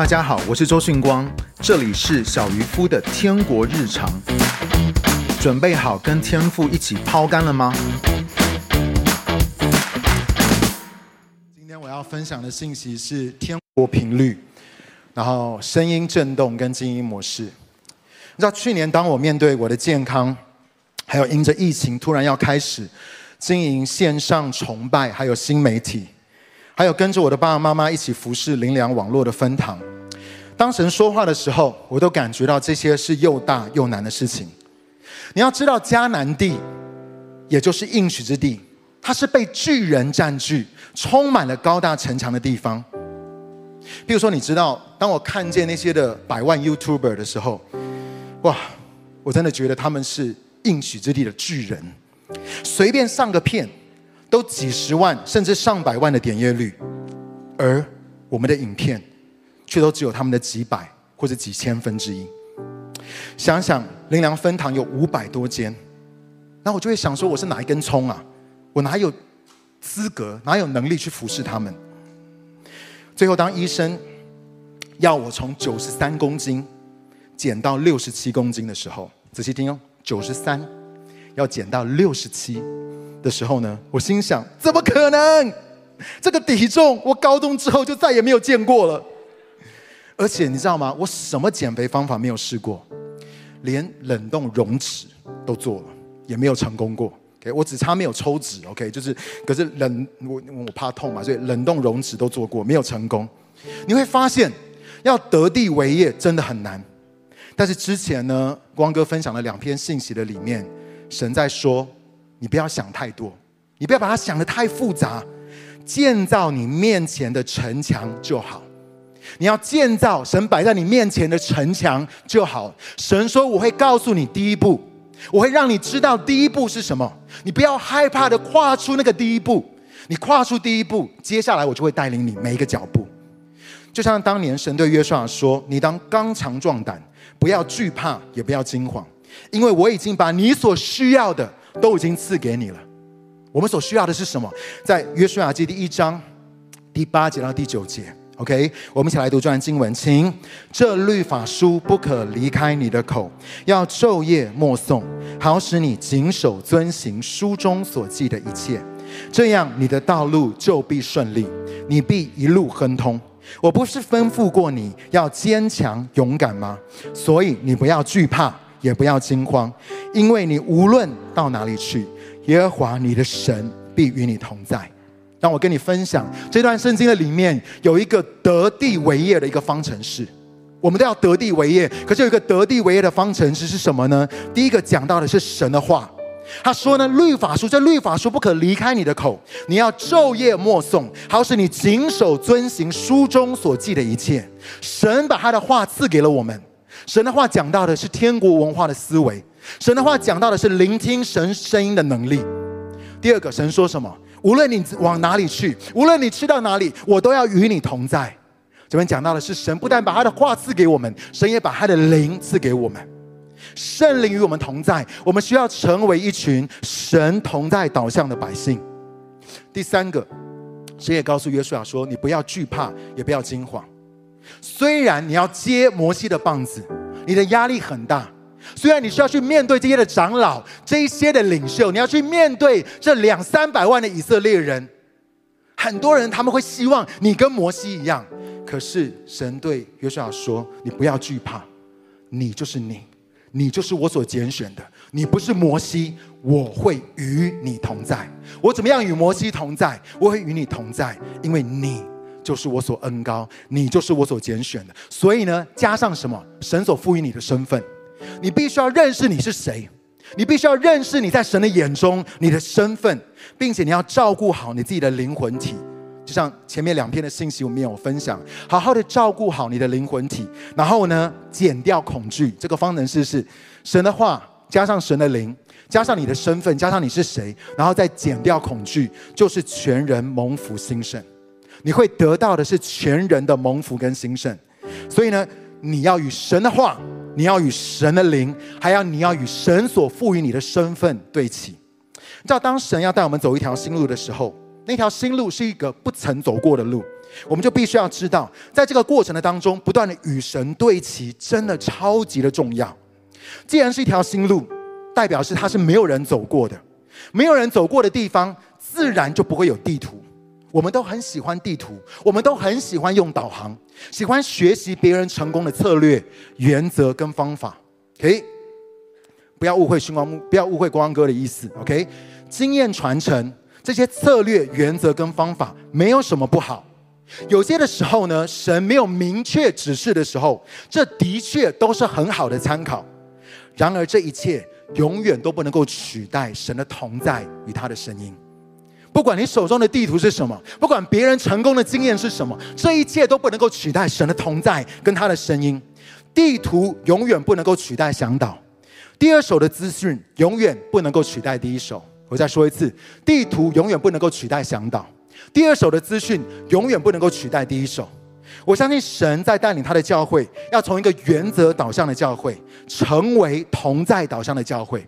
大家好，我是周迅光，这里是小渔夫的天国日常。准备好跟天父一起抛竿了吗？今天我要分享的信息是天国频率，然后声音震动跟静音模式。你知道去年当我面对我的健康，还有因着疫情突然要开始经营线上崇拜，还有新媒体。还有跟着我的爸爸妈妈一起服侍灵粮网络的分堂，当神说话的时候，我都感觉到这些是又大又难的事情。你要知道，迦南地，也就是应许之地，它是被巨人占据、充满了高大城墙的地方。比如说，你知道，当我看见那些的百万 YouTuber 的时候，哇，我真的觉得他们是应许之地的巨人，随便上个片。都几十万甚至上百万的点阅率，而我们的影片却都只有他们的几百或者几千分之一。想想林良分堂有五百多间，那我就会想说，我是哪一根葱啊？我哪有资格，哪有能力去服侍他们？最后，当医生要我从九十三公斤减到六十七公斤的时候，仔细听哦，九十三要减到六十七。的时候呢，我心想：怎么可能？这个体重，我高中之后就再也没有见过了。而且你知道吗？我什么减肥方法没有试过，连冷冻溶脂都做了，也没有成功过。OK，我只差没有抽脂。OK，就是可是冷我我怕痛嘛，所以冷冻溶脂都做过，没有成功。你会发现，要得地为业真的很难。但是之前呢，光哥分享了两篇信息的里面，神在说。你不要想太多，你不要把它想得太复杂，建造你面前的城墙就好。你要建造神摆在你面前的城墙就好。神说：“我会告诉你第一步，我会让你知道第一步是什么。你不要害怕的跨出那个第一步。你跨出第一步，接下来我就会带领你每一个脚步。就像当年神对约书亚说：‘你当刚强壮胆，不要惧怕，也不要惊慌，因为我已经把你所需要的。’”都已经赐给你了。我们所需要的是什么？在约书亚记第一章第八节到第九节，OK，我们一起来读这段经文，请这律法书不可离开你的口，要昼夜默诵，好使你谨守遵行书中所记的一切，这样你的道路就必顺利，你必一路亨通。我不是吩咐过你要坚强勇敢吗？所以你不要惧怕。也不要惊慌，因为你无论到哪里去，耶和华你的神必与你同在。让我跟你分享这段圣经的里面有一个得地为业的一个方程式。我们都要得地为业，可是有一个得地为业的方程式是什么呢？第一个讲到的是神的话，他说呢，律法书这律法书不可离开你的口，你要昼夜默诵，好使你谨守遵行书中所记的一切。神把他的话赐给了我们。神的话讲到的是天国文化的思维，神的话讲到的是聆听神声音的能力。第二个，神说什么？无论你往哪里去，无论你去到哪里，我都要与你同在。这边讲到的是神不但把他的话赐给我们，神也把他的灵赐给我们。圣灵与我们同在，我们需要成为一群神同在导向的百姓。第三个，神也告诉约书亚说：“你不要惧怕，也不要惊慌。”虽然你要接摩西的棒子，你的压力很大；虽然你需要去面对这些的长老、这一些的领袖，你要去面对这两三百万的以色列人，很多人他们会希望你跟摩西一样。可是神对约书亚说：“你不要惧怕，你就是你，你就是我所拣选的。你不是摩西，我会与你同在。我怎么样与摩西同在？我会与你同在，因为你。”就是我所恩高，你就是我所拣选的。所以呢，加上什么？神所赋予你的身份，你必须要认识你是谁，你必须要认识你在神的眼中你的身份，并且你要照顾好你自己的灵魂体。就像前面两篇的信息我们有分享，好好的照顾好你的灵魂体，然后呢，减掉恐惧。这个方程式是神的话加上神的灵，加上你的身份，加上你是谁，然后再减掉恐惧，就是全人蒙福兴盛。你会得到的是全人的蒙福跟兴盛，所以呢，你要与神的话，你要与神的灵，还要你要与神所赋予你的身份对齐。你知道，当神要带我们走一条新路的时候，那条新路是一个不曾走过的路，我们就必须要知道，在这个过程的当中，不断的与神对齐，真的超级的重要。既然是一条新路，代表是它是没有人走过的，没有人走过的地方，自然就不会有地图。我们都很喜欢地图，我们都很喜欢用导航，喜欢学习别人成功的策略、原则跟方法。OK，不要误会星光，不要误会光哥的意思。OK，经验传承这些策略、原则跟方法没有什么不好。有些的时候呢，神没有明确指示的时候，这的确都是很好的参考。然而，这一切永远都不能够取代神的同在与他的声音。不管你手中的地图是什么，不管别人成功的经验是什么，这一切都不能够取代神的同在跟他的声音。地图永远不能够取代向导，第二手的资讯永远不能够取代第一手。我再说一次，地图永远不能够取代向导，第二手的资讯永远不能够取代第一手。我相信神在带领他的教会，要从一个原则导向的教会，成为同在导向的教会。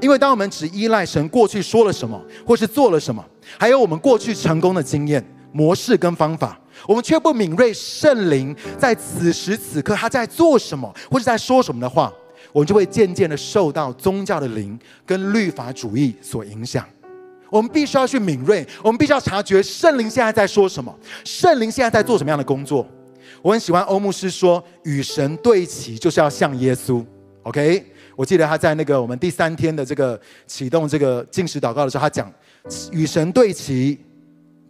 因为当我们只依赖神过去说了什么，或是做了什么，还有我们过去成功的经验模式跟方法，我们却不敏锐圣灵在此时此刻他在做什么，或是在说什么的话，我们就会渐渐的受到宗教的灵跟律法主义所影响。我们必须要去敏锐，我们必须要察觉圣灵现在在说什么，圣灵现在在做什么样的工作。我很喜欢欧牧师说，与神对齐就是要像耶稣。OK。我记得他在那个我们第三天的这个启动这个进食祷告的时候，他讲与神对齐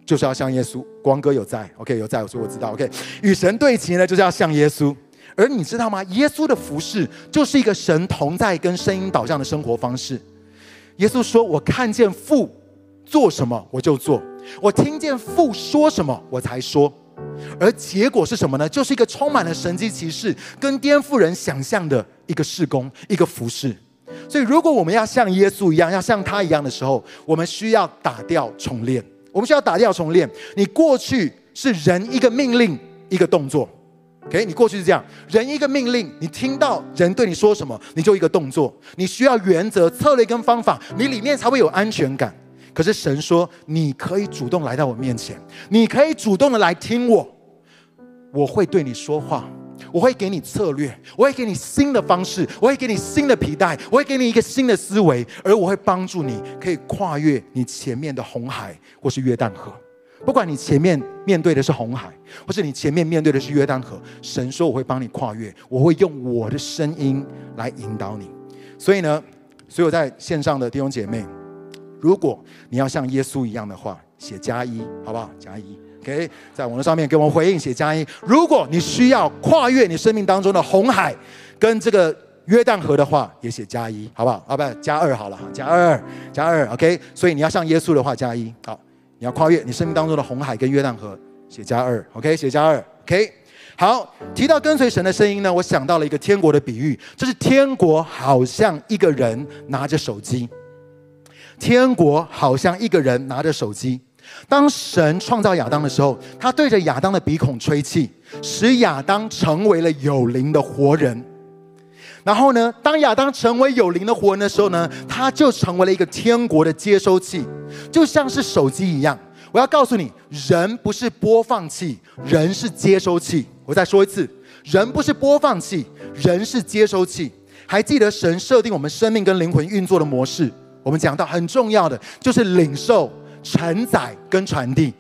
就是要像耶稣。光哥有在，OK 有在，我说我知道，OK 与神对齐呢就是要像耶稣。而你知道吗？耶稣的服饰就是一个神同在跟声音导向的生活方式。耶稣说：“我看见父做什么，我就做；我听见父说什么，我才说。”而结果是什么呢？就是一个充满了神迹奇事跟颠覆人想象的一个事工，一个服饰。所以，如果我们要像耶稣一样，要像他一样的时候，我们需要打掉重练。我们需要打掉重练。你过去是人一个命令一个动作，OK？你过去是这样，人一个命令，你听到人对你说什么，你就一个动作。你需要原则、策略跟方法，你里面才会有安全感。可是神说，你可以主动来到我面前，你可以主动的来听我，我会对你说话，我会给你策略，我会给你新的方式，我会给你新的皮带，我会给你一个新的思维，而我会帮助你可以跨越你前面的红海或是约旦河。不管你前面面对的是红海，或是你前面面对的是约旦河，神说我会帮你跨越，我会用我的声音来引导你。所以呢，所有在线上的弟兄姐妹。如果你要像耶稣一样的话，写加一，好不好？加一，OK，在网络上面给我们回应，写加一。如果你需要跨越你生命当中的红海跟这个约旦河的话，也写加一，好不好？啊，不，加二好了哈，加二，加二，OK。所以你要像耶稣的话，加一。好，你要跨越你生命当中的红海跟约旦河，写加二，OK，写加二，OK。好，提到跟随神的声音呢，我想到了一个天国的比喻，就是天国好像一个人拿着手机。天国好像一个人拿着手机。当神创造亚当的时候，他对着亚当的鼻孔吹气，使亚当成为了有灵的活人。然后呢，当亚当成为有灵的活人的时候呢，他就成为了一个天国的接收器，就像是手机一样。我要告诉你，人不是播放器，人是接收器。我再说一次，人不是播放器，人是接收器。还记得神设定我们生命跟灵魂运作的模式？我们讲到很重要的就是领受、承载跟传递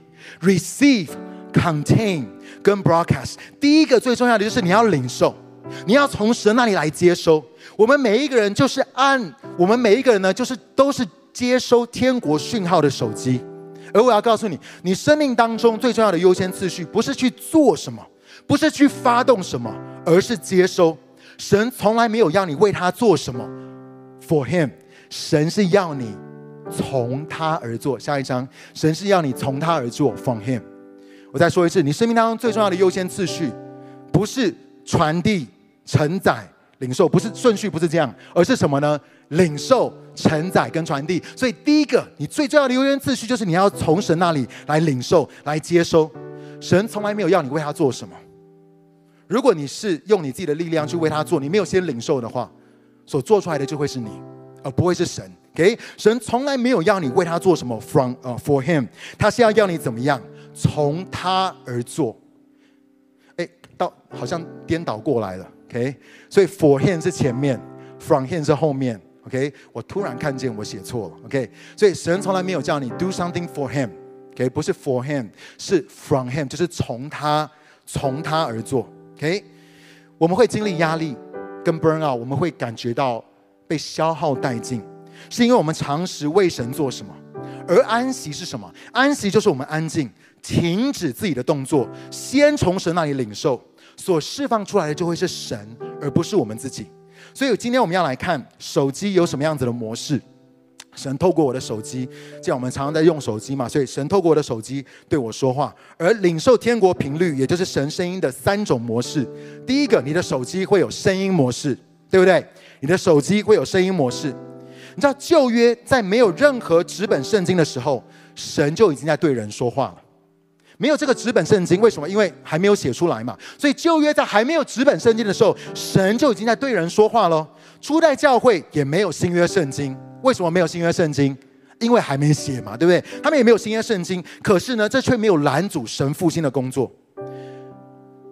，receive、contain 跟 broadcast。第一个最重要的就是你要领受，你要从神那里来接收。我们每一个人就是按我们每一个人呢，就是都是接收天国讯号的手机。而我要告诉你，你生命当中最重要的优先次序，不是去做什么，不是去发动什么，而是接收。神从来没有要你为他做什么，for him。神是要你从他而做，下一章，神是要你从他而做，from him。我再说一次，你生命当中最重要的优先次序，不是传递、承载、领受，不是顺序，不是这样，而是什么呢？领受、承载跟传递。所以第一个，你最重要的优先次序就是你要从神那里来领受、来接收。神从来没有要你为他做什么。如果你是用你自己的力量去为他做，你没有先领受的话，所做出来的就会是你。而不会是神，OK？神从来没有要你为他做什么，from 呃、for him，他是要要你怎么样从他而做。哎，到好像颠倒过来了，OK？所以 for him 是前面，from him 是后面，OK？我突然看见我写错了，OK？所以神从来没有叫你 do something for him，OK？不是 for him，是 from him，就是从他从他而做，OK？我们会经历压力跟 burn out，我们会感觉到被消耗殆尽，是因为我们常时为神做什么？而安息是什么？安息就是我们安静。停止自己的动作，先从神那里领受，所释放出来的就会是神，而不是我们自己。所以今天我们要来看手机有什么样子的模式。神透过我的手机，这样我们常常在用手机嘛，所以神透过我的手机对我说话。而领受天国频率，也就是神声音的三种模式。第一个，你的手机会有声音模式，对不对？你的手机会有声音模式。你知道旧约在没有任何纸本圣经的时候，神就已经在对人说话了。没有这个纸本圣经，为什么？因为还没有写出来嘛。所以旧约在还没有纸本圣经的时候，神就已经在对人说话喽。初代教会也没有新约圣经，为什么没有新约圣经？因为还没写嘛，对不对？他们也没有新约圣经，可是呢，这却没有拦阻神复兴的工作。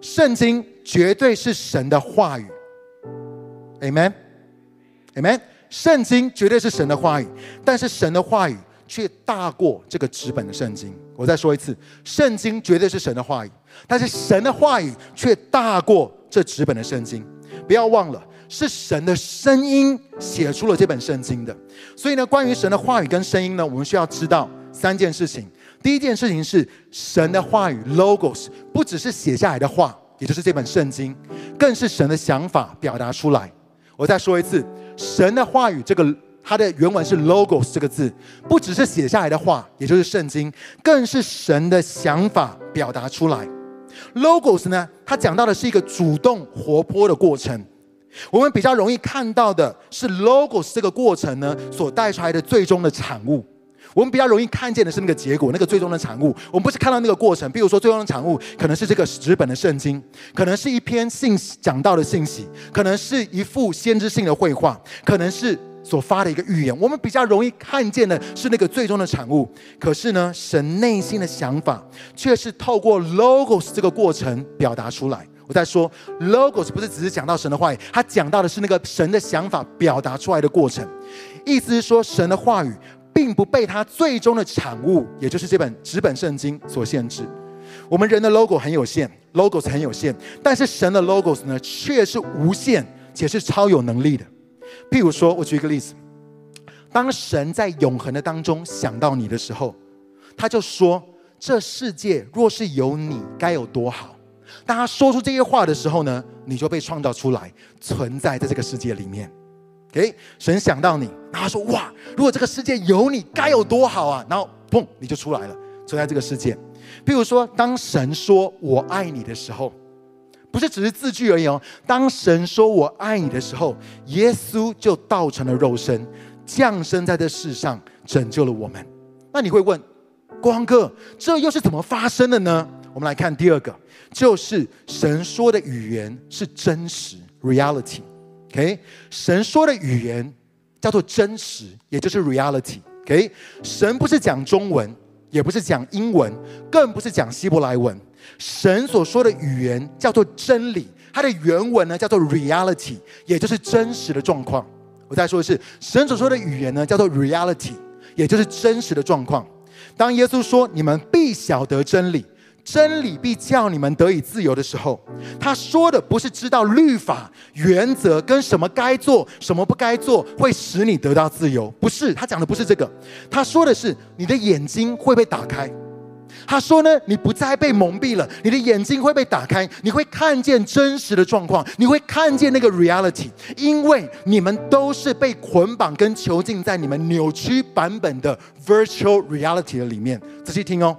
圣经绝对是神的话语，Amen，Amen。圣经绝对是神的话语，但是神的话语。却大过这个纸本的圣经。我再说一次，圣经绝对是神的话语，但是神的话语却大过这纸本的圣经。不要忘了，是神的声音写出了这本圣经的。所以呢，关于神的话语跟声音呢，我们需要知道三件事情。第一件事情是，神的话语 （logos） 不只是写下来的话，也就是这本圣经，更是神的想法表达出来。我再说一次，神的话语这个。它的原文是 logos 这个字，不只是写下来的话，也就是圣经，更是神的想法表达出来。logos 呢，它讲到的是一个主动活泼的过程。我们比较容易看到的是 logos 这个过程呢，所带出来的最终的产物。我们比较容易看见的是那个结果，那个最终的产物。我们不是看到那个过程，比如说最终的产物可能是这个纸本的圣经，可能是一篇信息讲到的信息，可能是一幅先知性的绘画，可能是。所发的一个预言，我们比较容易看见的是那个最终的产物。可是呢，神内心的想法却是透过 logos 这个过程表达出来。我在说 logos 不是只是讲到神的话语，他讲到的是那个神的想法表达出来的过程。意思是说，神的话语并不被他最终的产物，也就是这本纸本圣经所限制。我们人的 logo 很有限，logos 很有限，但是神的 logos 呢，却是无限且是超有能力的。譬如说，我举一个例子：当神在永恒的当中想到你的时候，他就说：“这世界若是有你，该有多好。”当他说出这些话的时候呢，你就被创造出来，存在在这个世界里面。给，神想到你，然后说：“哇，如果这个世界有你，该有多好啊！”然后砰，你就出来了，存在这个世界。譬如说，当神说我爱你的时候。不是只是字句而已哦。当神说我爱你的时候，耶稣就道成了肉身，降生在这世上，拯救了我们。那你会问，光哥，这又是怎么发生的呢？我们来看第二个，就是神说的语言是真实 （reality）。OK，神说的语言叫做真实，也就是 reality。OK，神不是讲中文，也不是讲英文，更不是讲希伯来文。神所说的语言叫做真理，它的原文呢叫做 reality，也就是真实的状况。我再说一次，神所说的语言呢叫做 reality，也就是真实的状况。当耶稣说“你们必晓得真理，真理必叫你们得以自由”的时候，他说的不是知道律法原则跟什么该做、什么不该做会使你得到自由，不是，他讲的不是这个，他说的是你的眼睛会被打开。他说呢，你不再被蒙蔽了，你的眼睛会被打开，你会看见真实的状况，你会看见那个 reality，因为你们都是被捆绑跟囚禁在你们扭曲版本的 virtual reality 的里面。仔细听哦，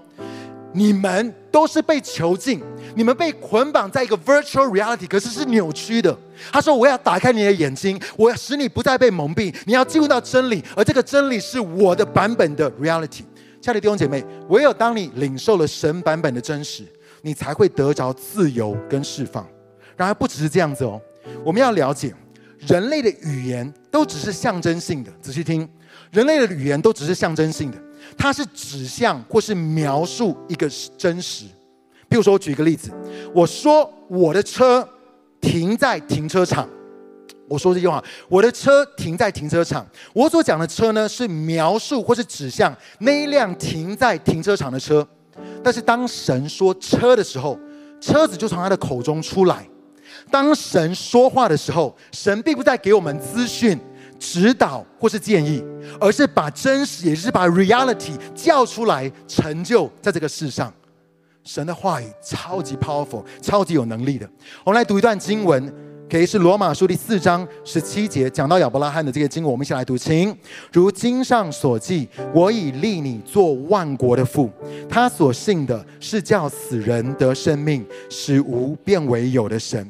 你们都是被囚禁，你们被捆绑在一个 virtual reality，可是是扭曲的。他说：“我要打开你的眼睛，我要使你不再被蒙蔽，你要进入到真理，而这个真理是我的版本的 reality。”亲爱的弟兄姐妹，唯有当你领受了神版本的真实，你才会得着自由跟释放。然而，不只是这样子哦，我们要了解，人类的语言都只是象征性的。仔细听，人类的语言都只是象征性的。它是指向或是描述一个真实。比如说，我举一个例子，我说我的车停在停车场。我说这句话，我的车停在停车场。我所讲的车呢，是描述或是指向那一辆停在停车场的车。但是当神说车的时候，车子就从他的口中出来。当神说话的时候，神并不在给我们资讯、指导或是建议，而是把真实，也就是把 reality 叫出来，成就在这个世上。神的话语超级 powerful，超级有能力的。我们来读一段经文。可以是罗马书第四章十七节讲到亚伯拉罕的这个经文，我们一起来读，请。如经上所记，我已立你做万国的父。他所信的是叫死人得生命，使无变为有的神。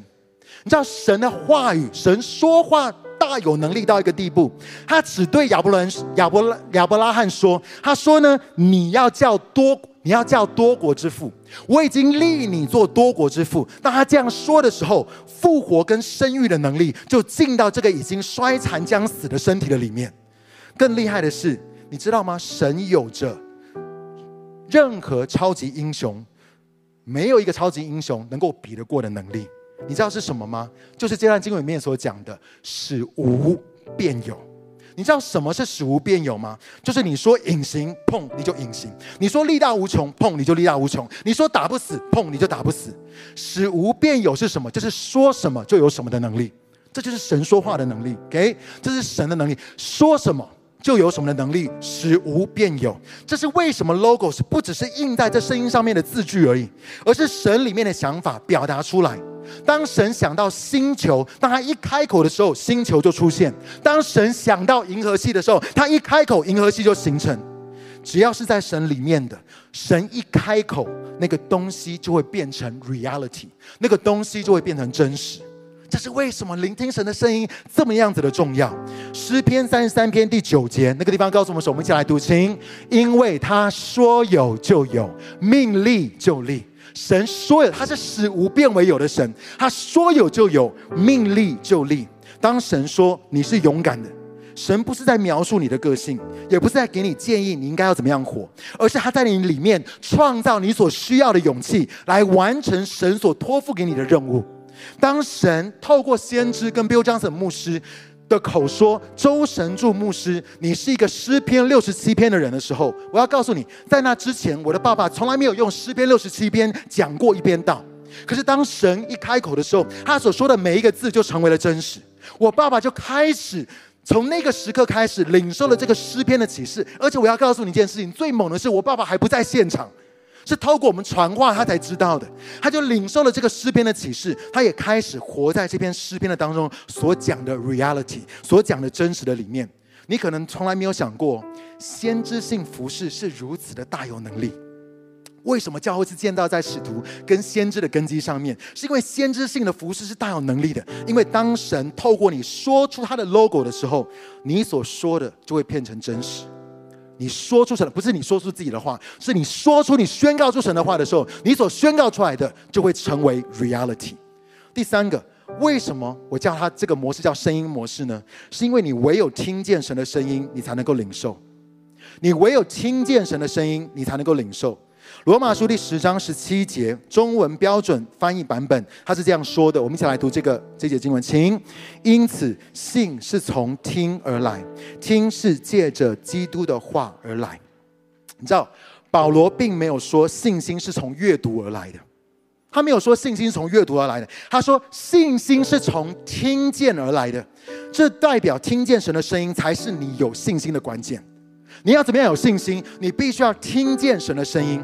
你知道神的话语，神说话大有能力到一个地步，他只对亚伯伦亚伯拉亚伯拉罕说，他说呢，你要叫多。你要叫多国之父，我已经立你做多国之父。当他这样说的时候，复活跟生育的能力就进到这个已经衰残将死的身体的里面。更厉害的是，你知道吗？神有着任何超级英雄没有一个超级英雄能够比得过的能力。你知道是什么吗？就是这段经文里面所讲的，使无变有。你知道什么是使无变有吗？就是你说隐形，碰你就隐形；你说力大无穷，碰你就力大无穷；你说打不死，碰你就打不死。使无变有是什么？就是说什么就有什么的能力。这就是神说话的能力。OK，这是神的能力，说什么就有什么的能力，使无变有。这是为什么 Logos 不只是印在这声音上面的字句而已，而是神里面的想法表达出来。当神想到星球，当他一开口的时候，星球就出现；当神想到银河系的时候，他一开口，银河系就形成。只要是在神里面的，神一开口，那个东西就会变成 reality，那个东西就会变成真实。这是为什么聆听神的声音这么样子的重要？诗篇三十三篇第九节那个地方告诉我们说：“我们一起来读，请，因为他说有就有，命立就立。”神说有，他是使无变为有的神。他说有就有，命立就立。当神说你是勇敢的，神不是在描述你的个性，也不是在给你建议你应该要怎么样活，而是他在你里面创造你所需要的勇气，来完成神所托付给你的任务。当神透过先知跟 Bill Johnson 牧师。的口说，周神助牧师，你是一个诗篇六十七篇的人的时候，我要告诉你，在那之前，我的爸爸从来没有用诗篇六十七篇讲过一篇道。可是当神一开口的时候，他所说的每一个字就成为了真实。我爸爸就开始从那个时刻开始领受了这个诗篇的启示。而且我要告诉你一件事情，最猛的是，我爸爸还不在现场。是透过我们传话，他才知道的。他就领受了这个诗篇的启示，他也开始活在这篇诗篇的当中所讲的 reality，所讲的真实的里面。你可能从来没有想过，先知性服饰是如此的大有能力。为什么教会是建造在使徒跟先知的根基上面？是因为先知性的服饰是大有能力的。因为当神透过你说出他的 logo 的时候，你所说的就会变成真实。你说出神的，不是你说出自己的话，是你说出你宣告出神的话的时候，你所宣告出来的就会成为 reality。第三个，为什么我叫它这个模式叫声音模式呢？是因为你唯有听见神的声音，你才能够领受；你唯有听见神的声音，你才能够领受。罗马书第十章十七节，中文标准翻译版本，他是这样说的。我们一起来读这个这节经文，请。因此，信是从听而来，听是借着基督的话而来。你知道，保罗并没有说信心是从阅读而来的，他没有说信心是从阅读而来的，他说信心是从听见而来的。这代表听见神的声音才是你有信心的关键。你要怎么样有信心？你必须要听见神的声音。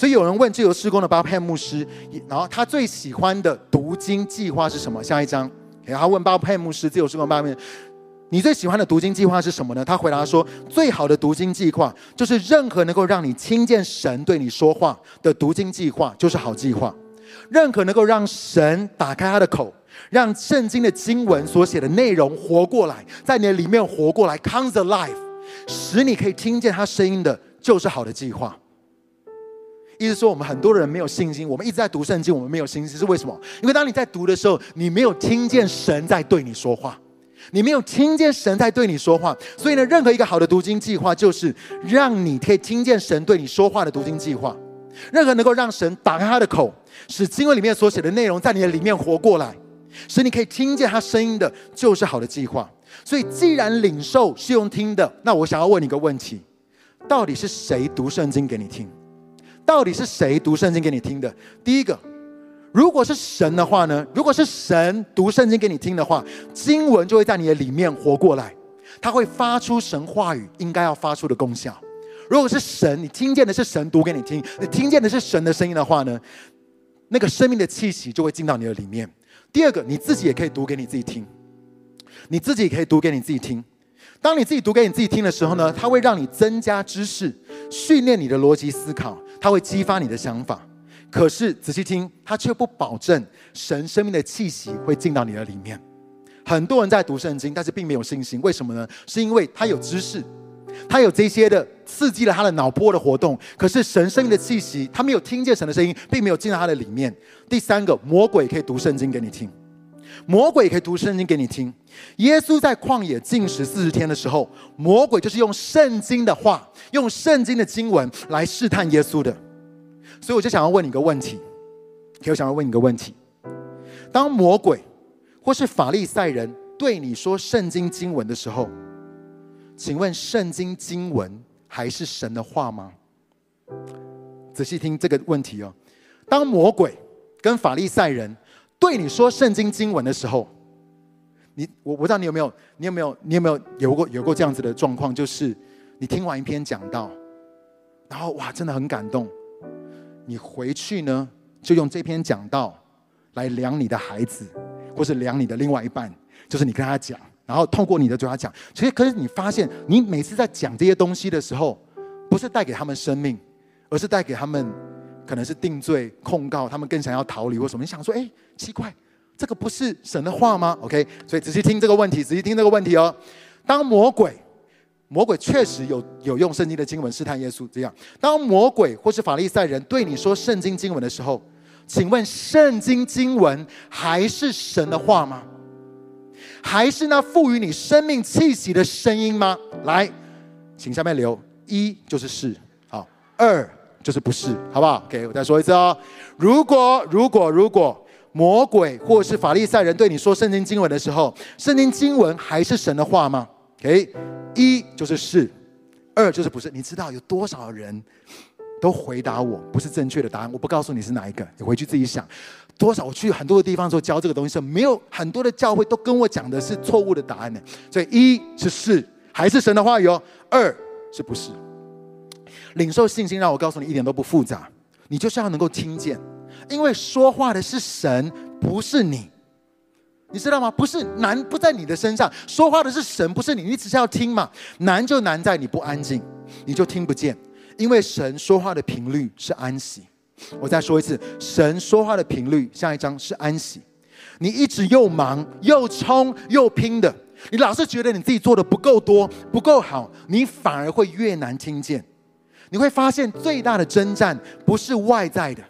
所以有人问自由事工的巴佩牧师，然后他最喜欢的读经计划是什么？下一章，然后问巴佩牧师，自由事工巴佩，你最喜欢的读经计划是什么呢？他回答说，最好的读经计划就是任何能够让你听见神对你说话的读经计划，就是好计划。任何能够让神打开他的口，让圣经的经文所写的内容活过来，在你的里面活过来，comes alive，使你可以听见他声音的，就是好的计划。意思说，我们很多人没有信心。我们一直在读圣经，我们没有信心，是为什么？因为当你在读的时候，你没有听见神在对你说话，你没有听见神在对你说话。所以呢，任何一个好的读经计划，就是让你可以听见神对你说话的读经计划。任何能够让神打开他的口，使经文里面所写的内容在你的里面活过来，使你可以听见他声音的，就是好的计划。所以，既然领受是用听的，那我想要问你一个问题：到底是谁读圣经给你听？到底是谁读圣经给你听的？第一个，如果是神的话呢？如果是神读圣经给你听的话，经文就会在你的里面活过来，它会发出神话语应该要发出的功效。如果是神，你听见的是神读给你听，你听见的是神的声音的话呢，那个生命的气息就会进到你的里面。第二个，你自己也可以读给你自己听，你自己也可以读给你自己听。当你自己读给你自己听的时候呢，它会让你增加知识，训练你的逻辑思考，它会激发你的想法。可是仔细听，它却不保证神生命的气息会进到你的里面。很多人在读圣经，但是并没有信心，为什么呢？是因为他有知识。他有这些的刺激了他的脑波的活动，可是神生命的气息，他没有听见神的声音，并没有进到他的里面。第三个，魔鬼可以读圣经给你听，魔鬼可以读圣经给你听。耶稣在旷野禁食四十天的时候，魔鬼就是用圣经的话，用圣经的经文来试探耶稣的。所以我就想要问你一个问题，我想要问你一个问题：当魔鬼或是法利赛人对你说圣经经文的时候，请问圣经经文还是神的话吗？仔细听这个问题哦。当魔鬼跟法利赛人对你说圣经经文的时候，你我不知道你有没有，你有没有，你有没有有过有过这样子的状况？就是你听完一篇讲道，然后哇，真的很感动。你回去呢，就用这篇讲道来量你的孩子，或是量你的另外一半，就是你跟他讲。然后透过你的嘴巴讲，其实可是你发现，你每次在讲这些东西的时候，不是带给他们生命，而是带给他们可能是定罪控告，他们更想要逃离或什么。你想说，哎，奇怪，这个不是神的话吗？OK，所以仔细听这个问题，仔细听这个问题哦。当魔鬼，魔鬼确实有有用圣经的经文试探耶稣，这样。当魔鬼或是法利赛人对你说圣经经文的时候，请问圣经经文还是神的话吗？还是那赋予你生命气息的声音吗？来，请下面留一就是是，好，二就是不是，好不好？OK，我再说一次哦。如果如果如果魔鬼或是法利赛人对你说圣经经文的时候，圣经经文还是神的话吗？OK，一就是是，二就是不是。你知道有多少人都回答我不是正确的答案？我不告诉你是哪一个，你回去自己想。多少？我去很多的地方说教这个东西，是没有很多的教会都跟我讲的是错误的答案呢。所以一是是，还是神的话语哦；二是不是？领受信心，让我告诉你，一点都不复杂，你就是要能够听见，因为说话的是神，不是你，你知道吗？不是难不在你的身上，说话的是神，不是你，你只是要听嘛。难就难在你不安静，你就听不见，因为神说话的频率是安息。我再说一次，神说话的频率，下一章是安息。你一直又忙又冲又拼的，你老是觉得你自己做的不够多、不够好，你反而会越难听见。你会发现，最大的征战不是外在的，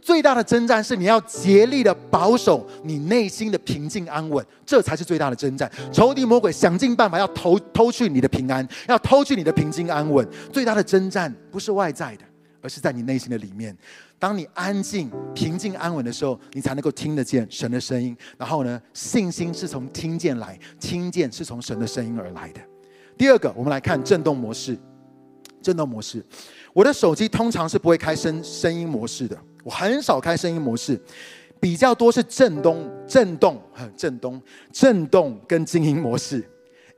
最大的征战是你要竭力的保守你内心的平静安稳，这才是最大的征战。仇敌魔鬼想尽办法要偷偷去你的平安，要偷去你的平静安稳。最大的征战不是外在的，而是在你内心的里面。当你安静、平静、安稳的时候，你才能够听得见神的声音。然后呢，信心是从听见来，听见是从神的声音而来的。第二个，我们来看震动模式。震动模式，我的手机通常是不会开声声音模式的，我很少开声音模式，比较多是震动、震动、震动、震动跟静音模式。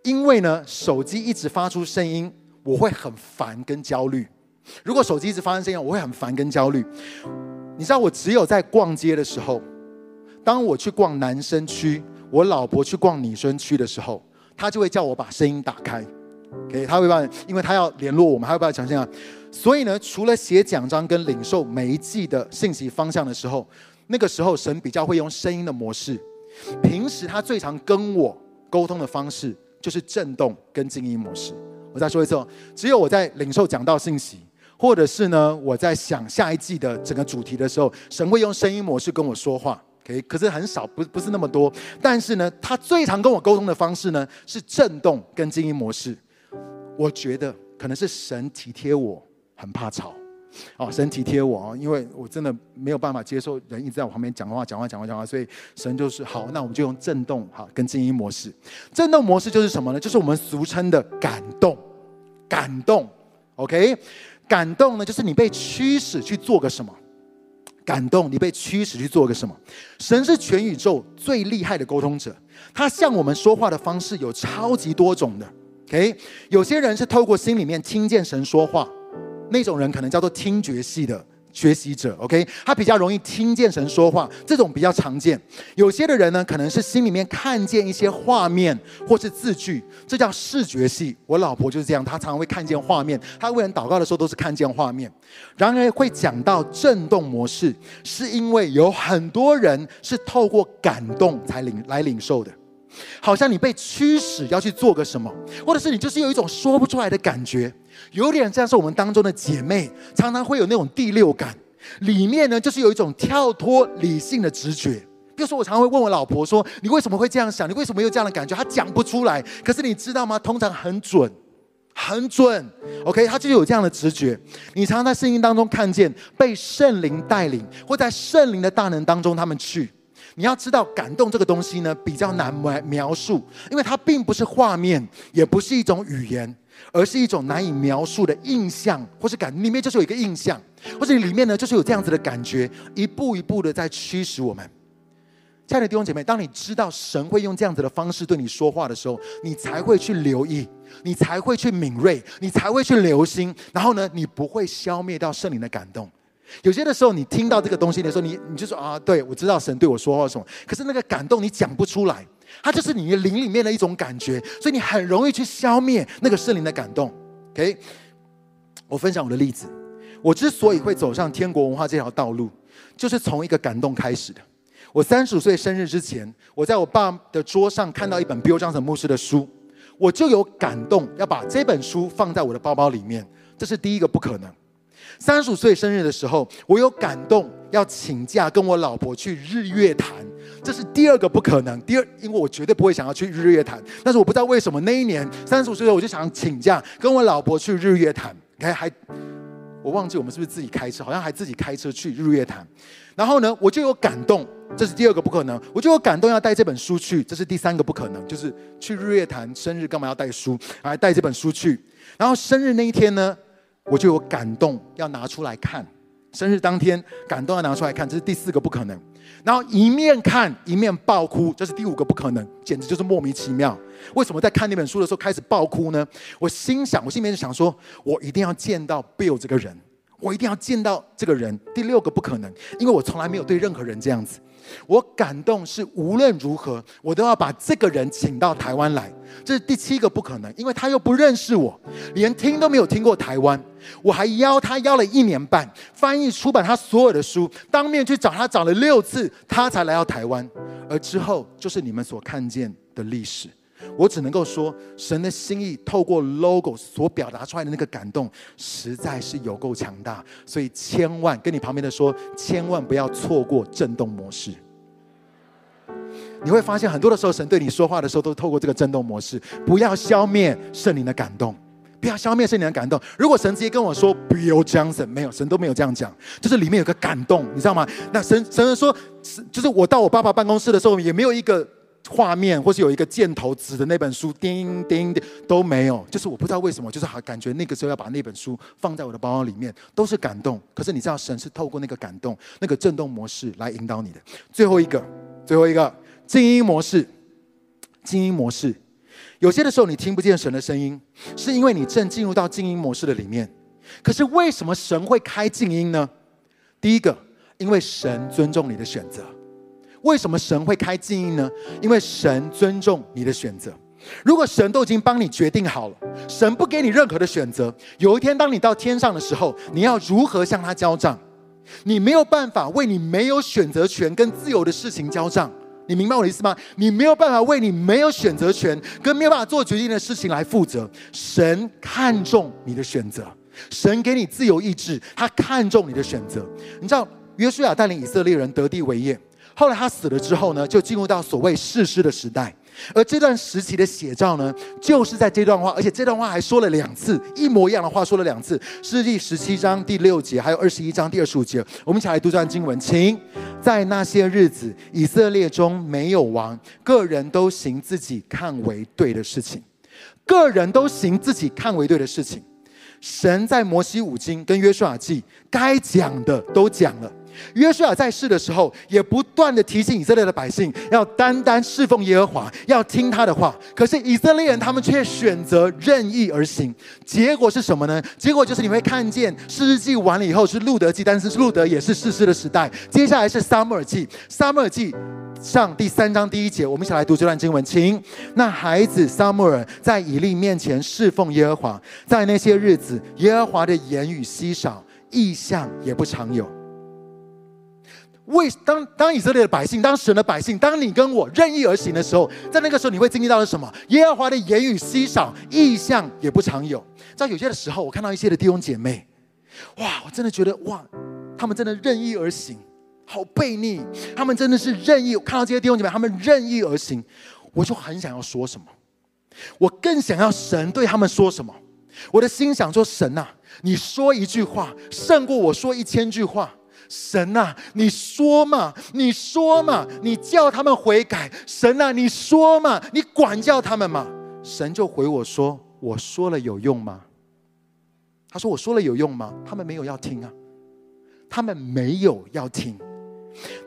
因为呢，手机一直发出声音，我会很烦跟焦虑。如果手机一直发生声音，我会很烦跟焦虑。你知道，我只有在逛街的时候，当我去逛男生区，我老婆去逛女生区的时候，她就会叫我把声音打开。OK，她会帮，因为他要联络我们，他会帮我讲这样。所以呢，除了写奖章跟领受每一季的信息方向的时候，那个时候神比较会用声音的模式。平时他最常跟我沟通的方式就是震动跟静音模式。我再说一次哦，只有我在领受讲道信息。或者是呢，我在想下一季的整个主题的时候，神会用声音模式跟我说话。，OK，可是很少，不不是那么多。但是呢，他最常跟我沟通的方式呢，是震动跟静音模式。我觉得可能是神体贴我，很怕吵。哦，神体贴我啊，因为我真的没有办法接受人一直在我旁边讲话、讲话、讲话、讲话，所以神就是好，那我们就用震动哈跟静音模式。震动模式就是什么呢？就是我们俗称的感动，感动，OK，感动呢就是你被驱使去做个什么，感动你被驱使去做个什么。神是全宇宙最厉害的沟通者，他向我们说话的方式有超级多种的，OK，有些人是透过心里面听见神说话。那种人可能叫做听觉系的学习者，OK，他比较容易听见神说话，这种比较常见。有些的人呢，可能是心里面看见一些画面或是字句，这叫视觉系。我老婆就是这样，她常常会看见画面，她为人祷告的时候都是看见画面。然而会讲到震动模式，是因为有很多人是透过感动才领来领受的。好像你被驱使要去做个什么，或者是你就是有一种说不出来的感觉，有点像是我们当中的姐妹常常会有那种第六感，里面呢就是有一种跳脱理性的直觉。比如说，我常常会问我老婆说：“你为什么会这样想？你为什么有这样的感觉？”她讲不出来，可是你知道吗？通常很准，很准。OK，她就有这样的直觉。你常常在圣经当中看见被圣灵带领，或在圣灵的大能当中，他们去。你要知道，感动这个东西呢，比较难描描述，因为它并不是画面，也不是一种语言，而是一种难以描述的印象，或是感里面就是有一个印象，或者里面呢就是有这样子的感觉，一步一步的在驱使我们。亲爱的弟兄姐妹，当你知道神会用这样子的方式对你说话的时候，你才会去留意，你才会去敏锐，你才会去留心，然后呢，你不会消灭掉圣灵的感动。有些的时候，你听到这个东西的时候，你你就说啊，对，我知道神对我说话什么。可是那个感动你讲不出来，它就是你的灵里面的一种感觉，所以你很容易去消灭那个圣灵的感动。OK，我分享我的例子，我之所以会走上天国文化这条道路，就是从一个感动开始的。我三十五岁生日之前，我在我爸的桌上看到一本 Bill Johnson 牧师的书，我就有感动要把这本书放在我的包包里面，这是第一个不可能。三十五岁生日的时候，我有感动要请假跟我老婆去日月潭，这是第二个不可能。第二，因为我绝对不会想要去日月潭，但是我不知道为什么那一年三十五岁的时候我就想请假跟我老婆去日月潭。还还，我忘记我们是不是自己开车，好像还自己开车去日月潭。然后呢，我就有感动，这是第二个不可能。我就有感动要带这本书去，这是第三个不可能，就是去日月潭生日干嘛要带书，还带这本书去。然后生日那一天呢，我就有感动，要拿出来看。生日当天，感动要拿出来看，这是第四个不可能。然后一面看一面爆哭，这是第五个不可能，简直就是莫名其妙。为什么在看那本书的时候开始爆哭呢？我心想，我心里面就想说，我一定要见到 Bill 这个人，我一定要见到这个人。第六个不可能，因为我从来没有对任何人这样子。我感动是无论如何，我都要把这个人请到台湾来。这是第七个不可能，因为他又不认识我，连听都没有听过台湾。我还邀他邀了一年半，翻译出版他所有的书，当面去找他找了六次，他才来到台湾。而之后就是你们所看见的历史。我只能够说，神的心意透过 logo 所表达出来的那个感动，实在是有够强大。所以千万跟你旁边的说，千万不要错过震动模式。你会发现很多的时候，神对你说话的时候，都透过这个震动模式。不要消灭圣灵的感动，不要消灭圣灵的感动。如果神直接跟我说 Bill Johnson，没有，神都没有这样讲，就是里面有个感动，你知道吗？那神神说，就是我到我爸爸办公室的时候，也没有一个画面，或是有一个箭头指的那本书，叮叮叮都没有。就是我不知道为什么，就是好感觉那个时候要把那本书放在我的包包里面，都是感动。可是你知道，神是透过那个感动，那个震动模式来引导你的。最后一个，最后一个。静音模式，静音模式，有些的时候你听不见神的声音，是因为你正进入到静音模式的里面。可是为什么神会开静音呢？第一个，因为神尊重你的选择。为什么神会开静音呢？因为神尊重你的选择。如果神都已经帮你决定好了，神不给你任何的选择。有一天当你到天上的时候，你要如何向他交账？你没有办法为你没有选择权跟自由的事情交账。你明白我的意思吗？你没有办法为你没有选择权跟没有办法做决定的事情来负责。神看重你的选择，神给你自由意志，他看重你的选择。你知道，约书亚带领以色列人得地为业，后来他死了之后呢，就进入到所谓世师的时代。而这段时期的写照呢，就是在这段话，而且这段话还说了两次，一模一样的话说了两次，是第十七章第六节，还有二十一章第二十五节。我们一起来读这段经文，请在那些日子，以色列中没有王，个人都行自己看为对的事情，个人都行自己看为对的事情。神在摩西五经跟约书亚记该讲的都讲了。约书亚在世的时候，也不断地提醒以色列的百姓要单单侍奉耶和华，要听他的话。可是以色列人他们却选择任意而行，结果是什么呢？结果就是你会看见诗记完了以后是路德记，但是路德也是士师的时代。接下来是撒母耳记，撒母耳记上第三章第一节，我们一起来读这段经文，请那孩子撒母耳在以利面前侍奉耶和华，在那些日子，耶和华的言语稀少，异象也不常有。为当当以色列的百姓，当神的百姓，当你跟我任意而行的时候，在那个时候你会经历到的什么？耶和华的言语稀少，意象也不常有。在有些的时候，我看到一些的弟兄姐妹，哇，我真的觉得哇，他们真的任意而行，好悖逆。他们真的是任意。看到这些弟兄姐妹，他们任意而行，我就很想要说什么，我更想要神对他们说什么。我的心想说：神呐，你说一句话，胜过我说一千句话。神呐，你说嘛，你说嘛，你叫他们悔改。神呐，你说嘛，你管教他们嘛。神就回我说：“我说了有用吗？”他说：“我说了有用吗？”他们没有要听啊，他们没有要听。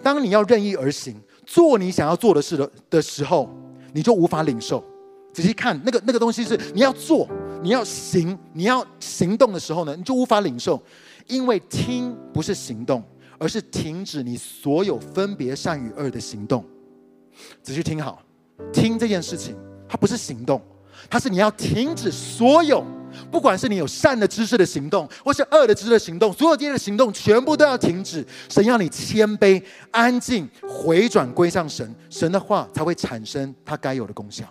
当你要任意而行，做你想要做的事的的时候，你就无法领受。仔细看，那个那个东西是你要做，你要行，你要行动的时候呢，你就无法领受。因为听不是行动，而是停止你所有分别善与恶的行动。仔细听好，听这件事情，它不是行动，它是你要停止所有，不管是你有善的知识的行动，或是恶的知识的行动，所有这些的行动全部都要停止。神要你谦卑、安静、回转归向神，神的话才会产生它该有的功效。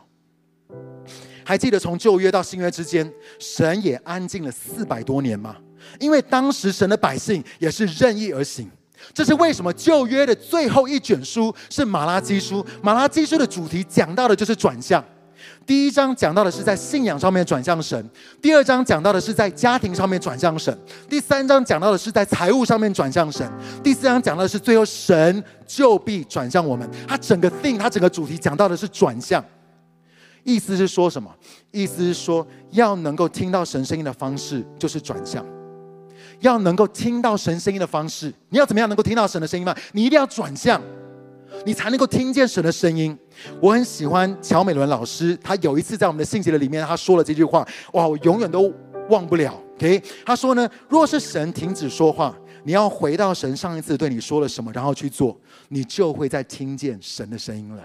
还记得从旧约到新约之间，神也安静了四百多年吗？因为当时神的百姓也是任意而行，这是为什么旧约的最后一卷书是马拉基书。马拉基书的主题讲到的就是转向。第一章讲到的是在信仰上面转向神，第二章讲到的是在家庭上面转向神，第三章讲到的是在财务上面转向神，第四章讲到的是最后神就必转向我们。它整个 thing，它整个主题讲到的是转向。意思是说什么？意思是说要能够听到神声音的方式就是转向。要能够听到神声音的方式，你要怎么样能够听到神的声音吗？你一定要转向，你才能够听见神的声音。我很喜欢乔美伦老师，他有一次在我们的信息的里面，他说了这句话，哇，我永远都忘不了。OK，他说呢，若是神停止说话，你要回到神上一次对你说了什么，然后去做，你就会再听见神的声音了。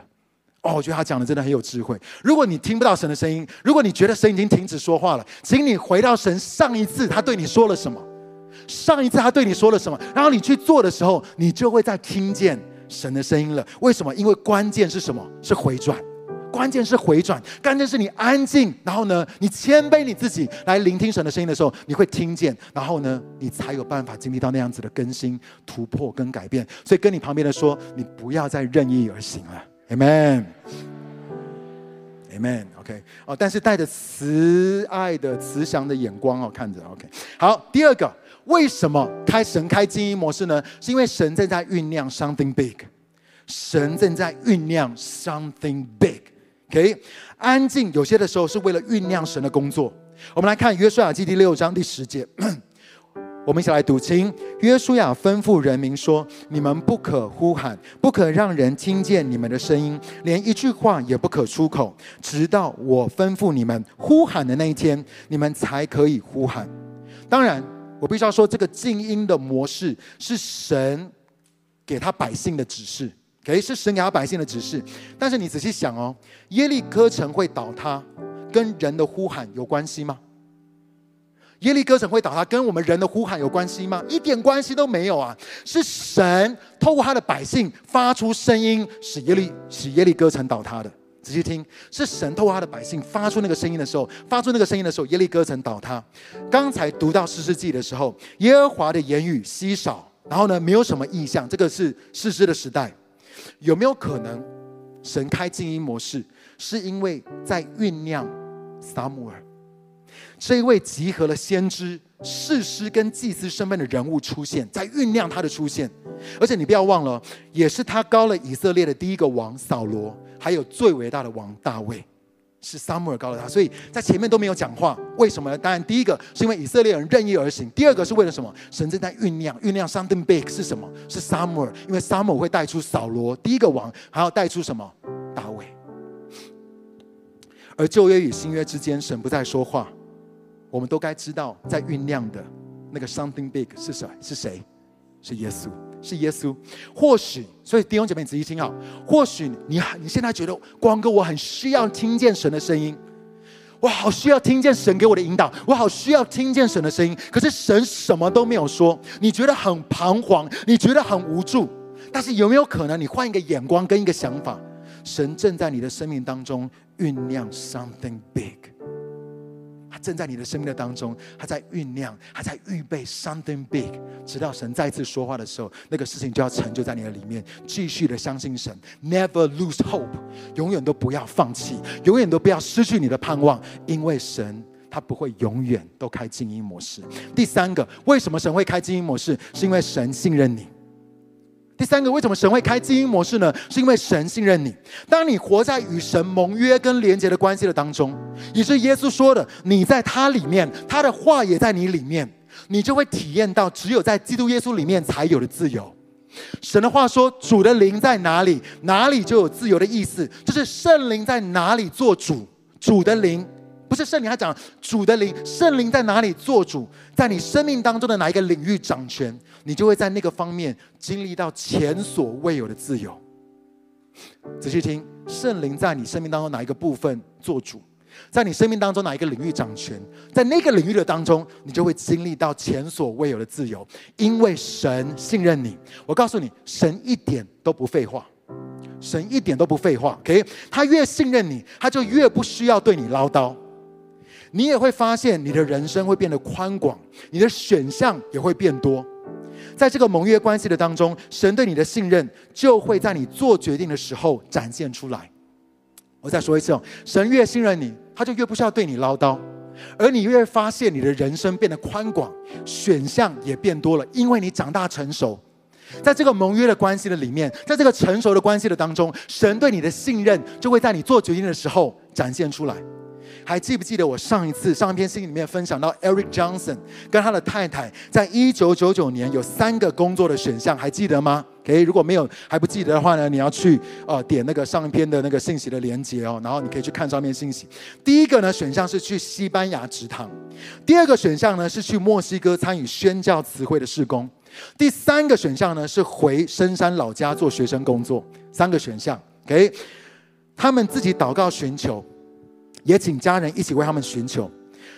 哦，我觉得他讲的真的很有智慧。如果你听不到神的声音，如果你觉得神已经停止说话了，请你回到神上一次他对你说了什么。上一次他对你说了什么，然后你去做的时候，你就会再听见神的声音了。为什么？因为关键是什么？是回转。关键是回转，关键是你安静，然后呢，你谦卑你自己来聆听神的声音的时候，你会听见，然后呢，你才有办法经历到那样子的更新、突破跟改变。所以跟你旁边的说，你不要再任意而行了。Amen。Amen。OK。哦，但是带着慈爱的、慈祥的眼光哦，看着。OK。好，第二个。为什么开神开静音模式呢？是因为神正在酝酿 something big，神正在酝酿 something big。OK，安静有些的时候是为了酝酿神的工作。我们来看约书亚记第六章第十节，我们一起来读，请约书亚吩咐人民说：你们不可呼喊，不可让人听见你们的声音，连一句话也不可出口，直到我吩咐你们呼喊的那一天，你们才可以呼喊。当然。我必须要说，这个静音的模式是神给他百姓的指示，给是神给他百姓的指示。但是你仔细想哦，耶利哥城会倒塌，跟人的呼喊有关系吗？耶利哥城会倒塌，跟我们人的呼喊有关系吗？一点关系都没有啊！是神透过他的百姓发出声音，使耶利使耶利哥城倒塌的。仔细听，是神透过他的百姓发出那个声音的时候，发出那个声音的时候，耶利哥城倒塌。刚才读到诗诗记的时候，耶和华的言语稀少，然后呢，没有什么异象，这个是诗诗的时代。有没有可能，神开静音模式，是因为在酝酿撒母耳这一位集合了先知、士师跟祭司身份的人物出现，在酝酿他的出现。而且你不要忘了，也是他高了以色列的第一个王扫罗，还有最伟大的王大卫。是撒母耳膏了他，所以在前面都没有讲话。为什么呢？当然，第一个是因为以色列人任意而行；第二个是为了什么？神正在酝酿，酝酿 something big 是什么？是撒母耳，因为撒母耳会带出扫罗第一个王，还要带出什么？大卫。而旧约与新约之间，神不再说话，我们都该知道，在酝酿的那个 something big 是谁？是谁？是耶稣。是耶稣，或许，所以弟兄姐妹仔细听好，或许你你现在觉得光哥，我很需要听见神的声音，我好需要听见神给我的引导，我好需要听见神的声音。可是神什么都没有说，你觉得很彷徨，你觉得很无助。但是有没有可能，你换一个眼光跟一个想法，神正在你的生命当中酝酿 something big。他正在你的生命的当中，他在酝酿，他在预备 something big，直到神再次说话的时候，那个事情就要成就在你的里面。继续的相信神，never lose hope，永远都不要放弃，永远都不要失去你的盼望，因为神他不会永远都开静音模式。第三个，为什么神会开静音模式？是因为神信任你。第三个，为什么神会开静音模式呢？是因为神信任你。当你活在与神盟约跟连接的关系的当中，也是耶稣说的，你在他里面，他的话也在你里面，你就会体验到只有在基督耶稣里面才有的自由。神的话说：“主的灵在哪里，哪里就有自由的意思。”就是圣灵在哪里做主，主的灵。不是圣灵，他讲主的灵，圣灵在哪里做主，在你生命当中的哪一个领域掌权，你就会在那个方面经历到前所未有的自由。仔细听，圣灵在你生命当中哪一个部分做主，在你生命当中哪一个领域掌权，在那个领域的当中，你就会经历到前所未有的自由，因为神信任你。我告诉你，神一点都不废话，神一点都不废话。OK，他越信任你，他就越不需要对你唠叨。你也会发现，你的人生会变得宽广，你的选项也会变多。在这个盟约关系的当中，神对你的信任就会在你做决定的时候展现出来。我再说一次哦，神越信任你，他就越不需要对你唠叨，而你越发现你的人生变得宽广，选项也变多了，因为你长大成熟。在这个盟约的关系的里面，在这个成熟的关系的当中，神对你的信任就会在你做决定的时候展现出来。还记不记得我上一次上一篇信里面分享到 Eric Johnson 跟他的太太在一九九九年有三个工作的选项，还记得吗？OK，如果没有还不记得的话呢，你要去呃点那个上一篇的那个信息的连接哦，然后你可以去看上面信息。第一个呢选项是去西班牙职堂，第二个选项呢是去墨西哥参与宣教词汇的事工，第三个选项呢是回深山老家做学生工作。三个选项，OK，他们自己祷告寻求。也请家人一起为他们寻求，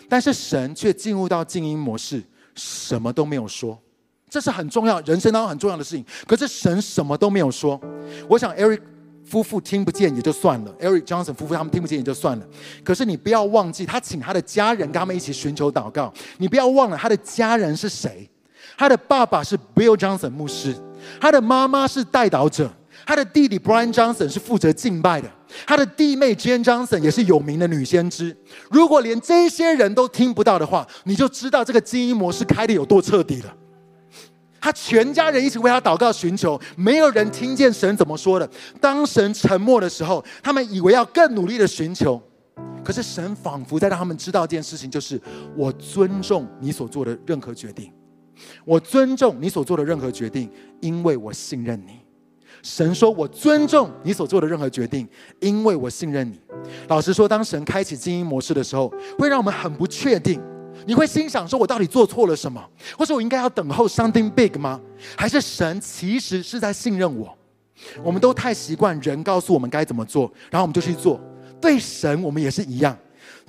但是神却进入到静音模式，什么都没有说。这是很重要，人生当中很重要的事情。可是神什么都没有说。我想 Eric 夫妇听不见也就算了，Eric Johnson 夫妇他们听不见也就算了。可是你不要忘记，他请他的家人跟他们一起寻求祷告。你不要忘了他的家人是谁？他的爸爸是 Bill Johnson 牧师，他的妈妈是代祷者。他的弟弟 Brian Johnson 是负责敬拜的，他的弟妹 Jane Johnson 也是有名的女先知。如果连这些人都听不到的话，你就知道这个静音模式开的有多彻底了。他全家人一起为他祷告寻求，没有人听见神怎么说的。当神沉默的时候，他们以为要更努力的寻求，可是神仿佛在让他们知道一件事情，就是我尊重你所做的任何决定，我尊重你所做的任何决定，因为我信任你。神说：“我尊重你所做的任何决定，因为我信任你。”老实说，当神开启静音模式的时候，会让我们很不确定。你会心想：“说我到底做错了什么？或者我应该要等候 something big 吗？还是神其实是在信任我？”我们都太习惯人告诉我们该怎么做，然后我们就去做。对神，我们也是一样，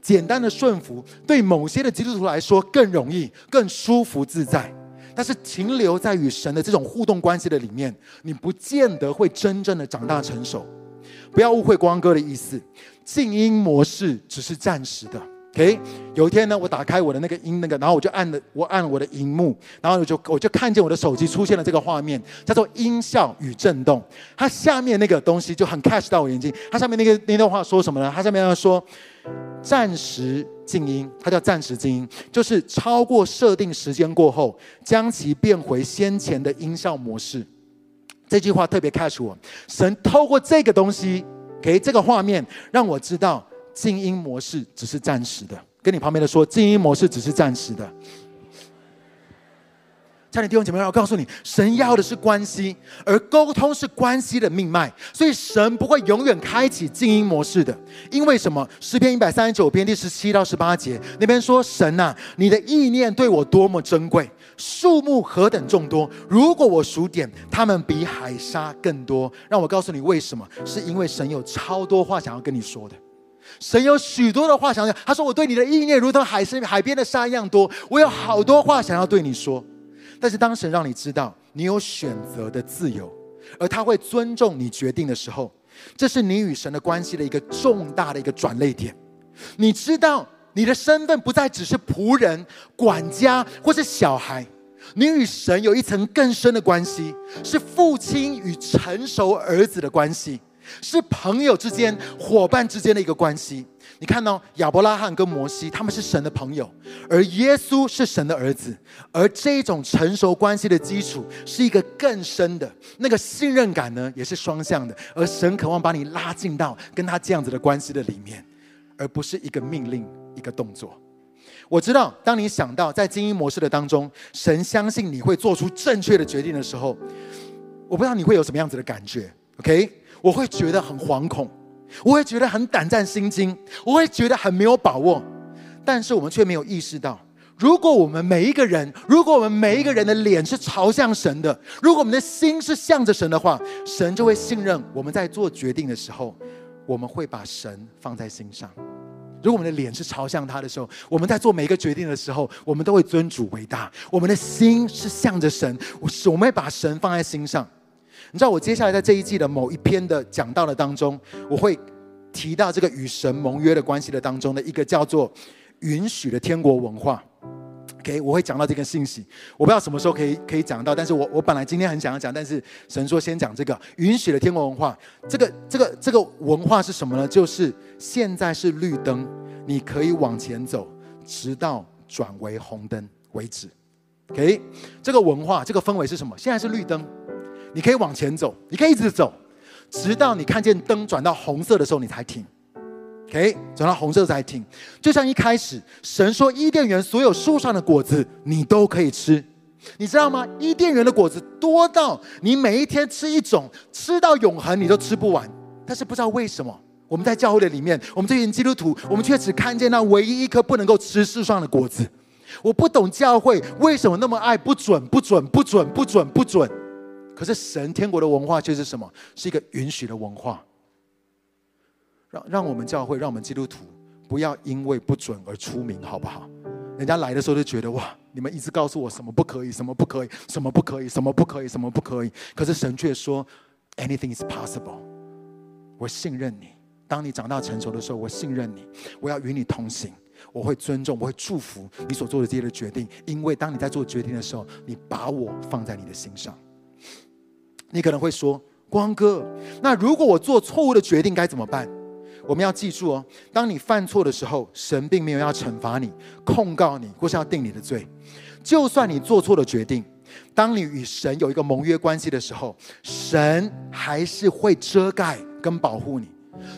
简单的顺服，对某些的基督徒来说更容易、更舒服自在。但是停留在与神的这种互动关系的里面，你不见得会真正的长大成熟。不要误会光哥的意思，静音模式只是暂时的，OK，有一天呢，我打开我的那个音那个，然后我就按了我按我的荧幕，然后我就我就看见我的手机出现了这个画面，叫做音效与震动。它下面那个东西就很 catch 到我眼睛。它下面那个那段话说什么呢？它下面要说暂时静音，它叫暂时静音，就是超过设定时间过后，将其变回先前的音效模式。这句话特别 catch 我。神透过这个东西给这个画面，让我知道。静音模式只是暂时的，跟你旁边的说，静音模式只是暂时的。亲爱的弟兄姐妹，我告诉你，神要的是关系，而沟通是关系的命脉，所以神不会永远开启静音模式的。因为什么？诗篇一百三十九篇第十七到十八节那边说：“神呐、你的意念对我多么珍贵，数目何等众多，如果我数点，他们比海沙更多。”让我告诉你为什么？是因为神有超多话想要跟你说的。神有许多的话想要，他说：“我对你的意念如同海深海边的沙一样多。”我有好多话想要对你说，但是当神让你知道你有选择的自由，而他会尊重你决定的时候，这是你与神的关系的一个重大的一个转捩点。你知道你的身份不再只是仆人、管家或是小孩，你与神有一层更深的关系，是父亲与成熟儿子的关系。是朋友之间、伙伴之间的一个关系。你看到亚伯拉罕跟摩西，他们是神的朋友，而耶稣是神的儿子。而这种成熟关系的基础，是一个更深的那个信任感呢，也是双向的。而神渴望把你拉进到跟他这样子的关系的里面，而不是一个命令、一个动作。我知道，当你想到在静音模式的当中，神相信你会做出正确的决定的时候，我不知道你会有什么样子的感觉。OK。我会觉得很惶恐，我会觉得很胆战心惊，我会觉得很没有把握。但是我们却没有意识到，如果我们每一个人，如果我们每一个人的脸是朝向神的，如果我们的心是向着神的话，神就会信任我们在做决定的时候，我们会把神放在心上。如果我们的脸是朝向他的时候，我们在做每一个决定的时候，我们都会尊主为大。我们的心是向着神，我我们会把神放在心上。你知道我接下来在这一季的某一篇的讲道的当中，我会提到这个与神盟约的关系的当中的一个叫做允许的天国文化。OK，我会讲到这个信息，我不知道什么时候可以可以讲到，但是我我本来今天很想要讲，但是神说先讲这个允许的天国文化。这个这个这个文化是什么呢？就是现在是绿灯，你可以往前走，直到转为红灯为止。OK，这个文化这个氛围是什么？现在是绿灯。你可以往前走，你可以一直走，直到你看见灯转到红色的时候，你才停。OK，转到红色才停。就像一开始，神说伊甸园所有树上的果子你都可以吃，你知道吗？伊甸园的果子多到你每一天吃一种，吃到永恒你都吃不完。但是不知道为什么，我们在教会的里面，我们这群基督徒，我们却只看见那唯一一颗不能够吃树上的果子。我不懂教会为什么那么爱不准、不准、不准、不准、不准。可是神天国的文化却是什么？是一个允许的文化。让让我们教会，让我们基督徒不要因为不准而出名，好不好？人家来的时候就觉得哇，你们一直告诉我什么不可以，什么不可以，什么不可以，什么不可以，什么不可以。可是神却说，anything is possible。我信任你，当你长大成熟的时候，我信任你，我要与你同行，我会尊重，我会祝福你所做的这些的决定，因为当你在做决定的时候，你把我放在你的心上。你可能会说：“光哥，那如果我做错误的决定该怎么办？”我们要记住哦，当你犯错的时候，神并没有要惩罚你、控告你，或是要定你的罪。就算你做错了决定，当你与神有一个盟约关系的时候，神还是会遮盖跟保护你。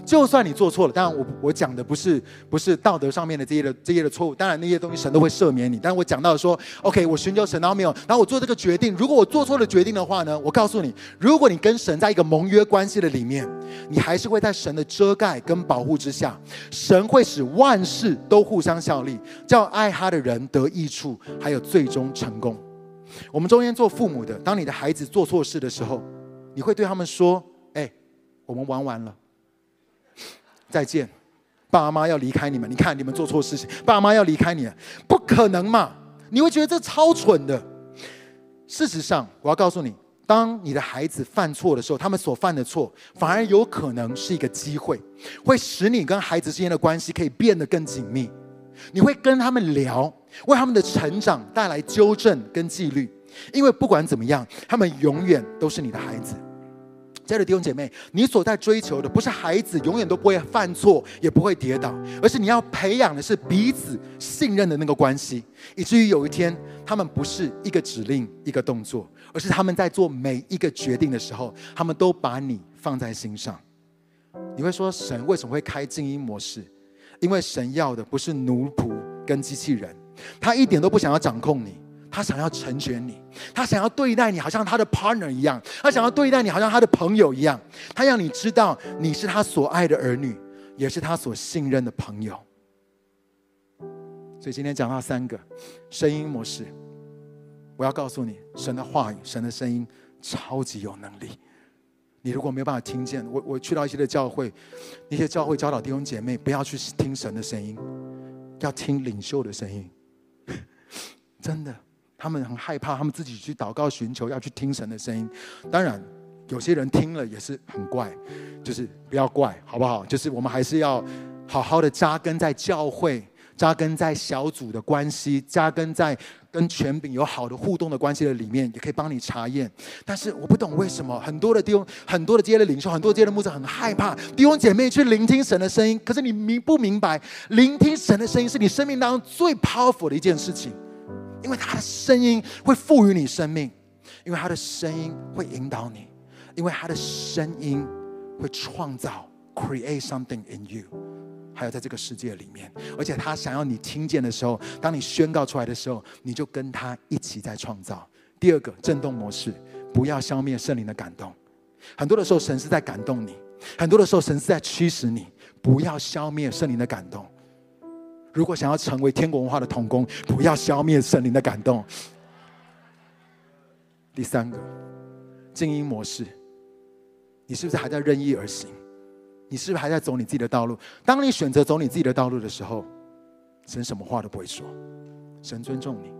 就算你做错了，当然我我讲的不是不是道德上面的这些的这些的错误，当然那些东西神都会赦免你。但我讲到说，OK，我寻求神，然后没有，然后我做这个决定。如果我做错了决定的话呢，我告诉你，如果你跟神在一个盟约关系的里面，你还是会在神的遮盖跟保护之下，神会使万事都互相效力，叫爱他的人得益处，还有最终成功。我们中间做父母的，当你的孩子做错事的时候，你会对他们说：“哎，我们玩完了。”再见，爸妈要离开你们。你看，你们做错事情，爸妈要离开你了，不可能嘛？你会觉得这超蠢的。事实上，我要告诉你，当你的孩子犯错的时候，他们所犯的错，反而有可能是一个机会，会使你跟孩子之间的关系可以变得更紧密。你会跟他们聊，为他们的成长带来纠正跟纪律。因为不管怎么样，他们永远都是你的孩子。亲爱的弟兄姐妹，你所在追求的不是孩子永远都不会犯错，也不会跌倒，而是你要培养的是彼此信任的那个关系，以至于有一天，他们不是一个指令、一个动作，而是他们在做每一个决定的时候，他们都把你放在心上。你会说，神为什么会开静音模式？因为神要的不是奴仆跟机器人，他一点都不想要掌控你。他想要成全你，他想要对待你好像他的 partner 一样，他想要对待你好像他的朋友一样，他让你知道你是他所爱的儿女，也是他所信任的朋友。所以今天讲到三个声音模式，我要告诉你，神的话语、神的声音超级有能力。你如果没有办法听见，我我去到一些的教会，那些教会教导弟兄姐妹不要去听神的声音，要听领袖的声音，真的。他们很害怕，他们自己去祷告寻求，要去听神的声音。当然，有些人听了也是很怪，就是不要怪，好不好？就是我们还是要好好的扎根在教会，扎根在小组的关系，扎根在跟权柄有好的互动的关系的里面，也可以帮你查验。但是我不懂为什么很多的弟兄、很多的这些的领袖、很多这些的牧者很害怕弟兄姐妹去聆听神的声音。可是你明不明白，聆听神的声音是你生命当中最 powerful 的一件事情。因为他的声音会赋予你生命，因为他的声音会引导你，因为他的声音会创造 create something in you，还有在这个世界里面，而且他想要你听见的时候，当你宣告出来的时候，你就跟他一起在创造。第二个震动模式，不要消灭圣灵的感动。很多的时候，神是在感动你；很多的时候，神是在驱使你。不要消灭圣灵的感动。如果想要成为天国文化的童工，不要消灭圣灵的感动。第三个，静音模式，你是不是还在任意而行？你是不是还在走你自己的道路？当你选择走你自己的道路的时候，神什么话都不会说，神尊重你。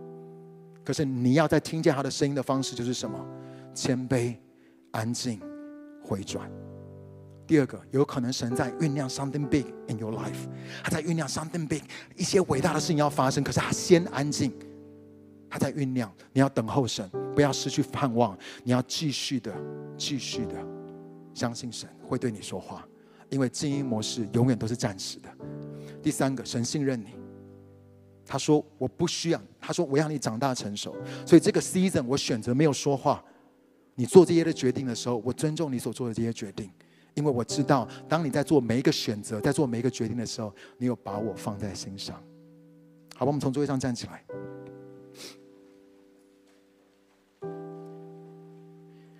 可是你要在听见他的声音的方式就是什么？谦卑、安静、回转。第二个，有可能神在酝酿 something big in your life，他在酝酿 something big，一些伟大的事情要发生。可是他先安静，他在酝酿。你要等候神，不要失去盼望。你要继续的、继续的相信神会对你说话，因为静音模式永远都是暂时的。第三个，神信任你，他说我不需要，他说我要你长大成熟。所以这个 season 我选择没有说话。你做这些的决定的时候，我尊重你所做的这些决定。因为我知道，当你在做每一个选择，在做每一个决定的时候，你有把我放在心上。好吧，我们从座位上站起来。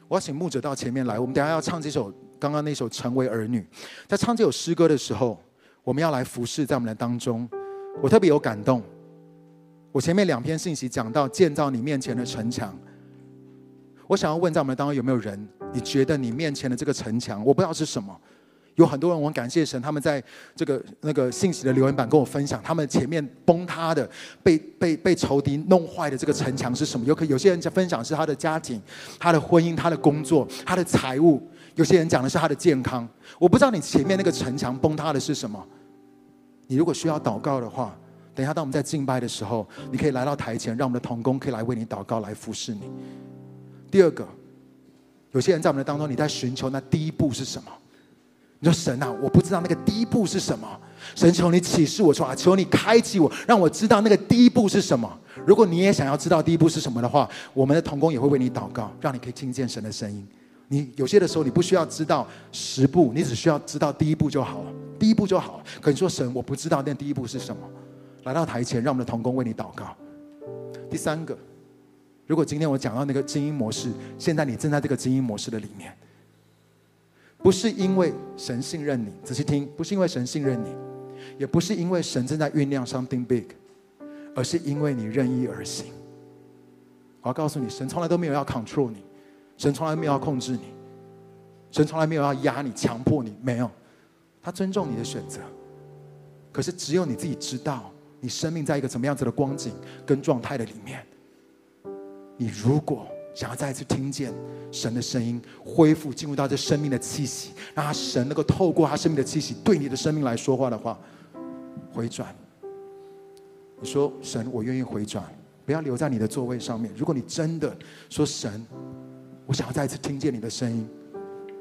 我要请牧者到前面来。我们等下要唱这首刚刚那首《成为儿女》。在唱这首诗歌的时候，我们要来服侍在我们的当中。我特别有感动。我前面两篇信息讲到建造你面前的城墙。我想要问，在我们当中有没有人？你觉得你面前的这个城墙，我不知道是什么。有很多人，我很感谢神，他们在这个那个信息的留言板跟我分享，他们前面崩塌的、被被被仇敌弄坏的这个城墙是什么？有可有些人在分享是他的家庭、他的婚姻、他的工作、他的财务；有些人讲的是他的健康。我不知道你前面那个城墙崩塌的是什么。你如果需要祷告的话，等一下当我们在敬拜的时候，你可以来到台前，让我们的童工可以来为你祷告，来服侍你。第二个，有些人在我们的当中，你在寻求那第一步是什么？你说神啊，我不知道那个第一步是什么。神求你启示我说啊，求你开启我，让我知道那个第一步是什么。如果你也想要知道第一步是什么的话，我们的童工也会为你祷告，让你可以听见神的声音。你有些的时候，你不需要知道十步，你只需要知道第一步就好了，第一步就好了。可你说神，我不知道那第一步是什么。来到台前，让我们的童工为你祷告。第三个。如果今天我讲到那个静音模式，现在你正在这个静音模式的里面，不是因为神信任你，仔细听，不是因为神信任你，也不是因为神正在酝酿 something big，而是因为你任意而行。我要告诉你，神从来都没有要 control 你，神从来没有要控制你，神从来没有要压你、强迫你，没有，他尊重你的选择。可是只有你自己知道，你生命在一个怎么样子的光景跟状态的里面。你如果想要再次听见神的声音，恢复进入到这生命的气息，让他神能够透过他生命的气息对你的生命来说话的话，回转，你说神，我愿意回转，不要留在你的座位上面。如果你真的说神，我想要再次听见你的声音，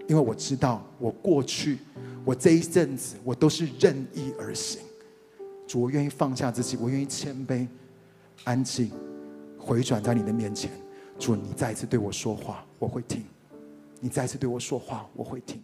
因为我知道我过去，我这一阵子我都是任意而行。主，我愿意放下自己，我愿意谦卑、安静，回转在你的面前。主，你再次对我说话，我会听；你再次对我说话，我会听。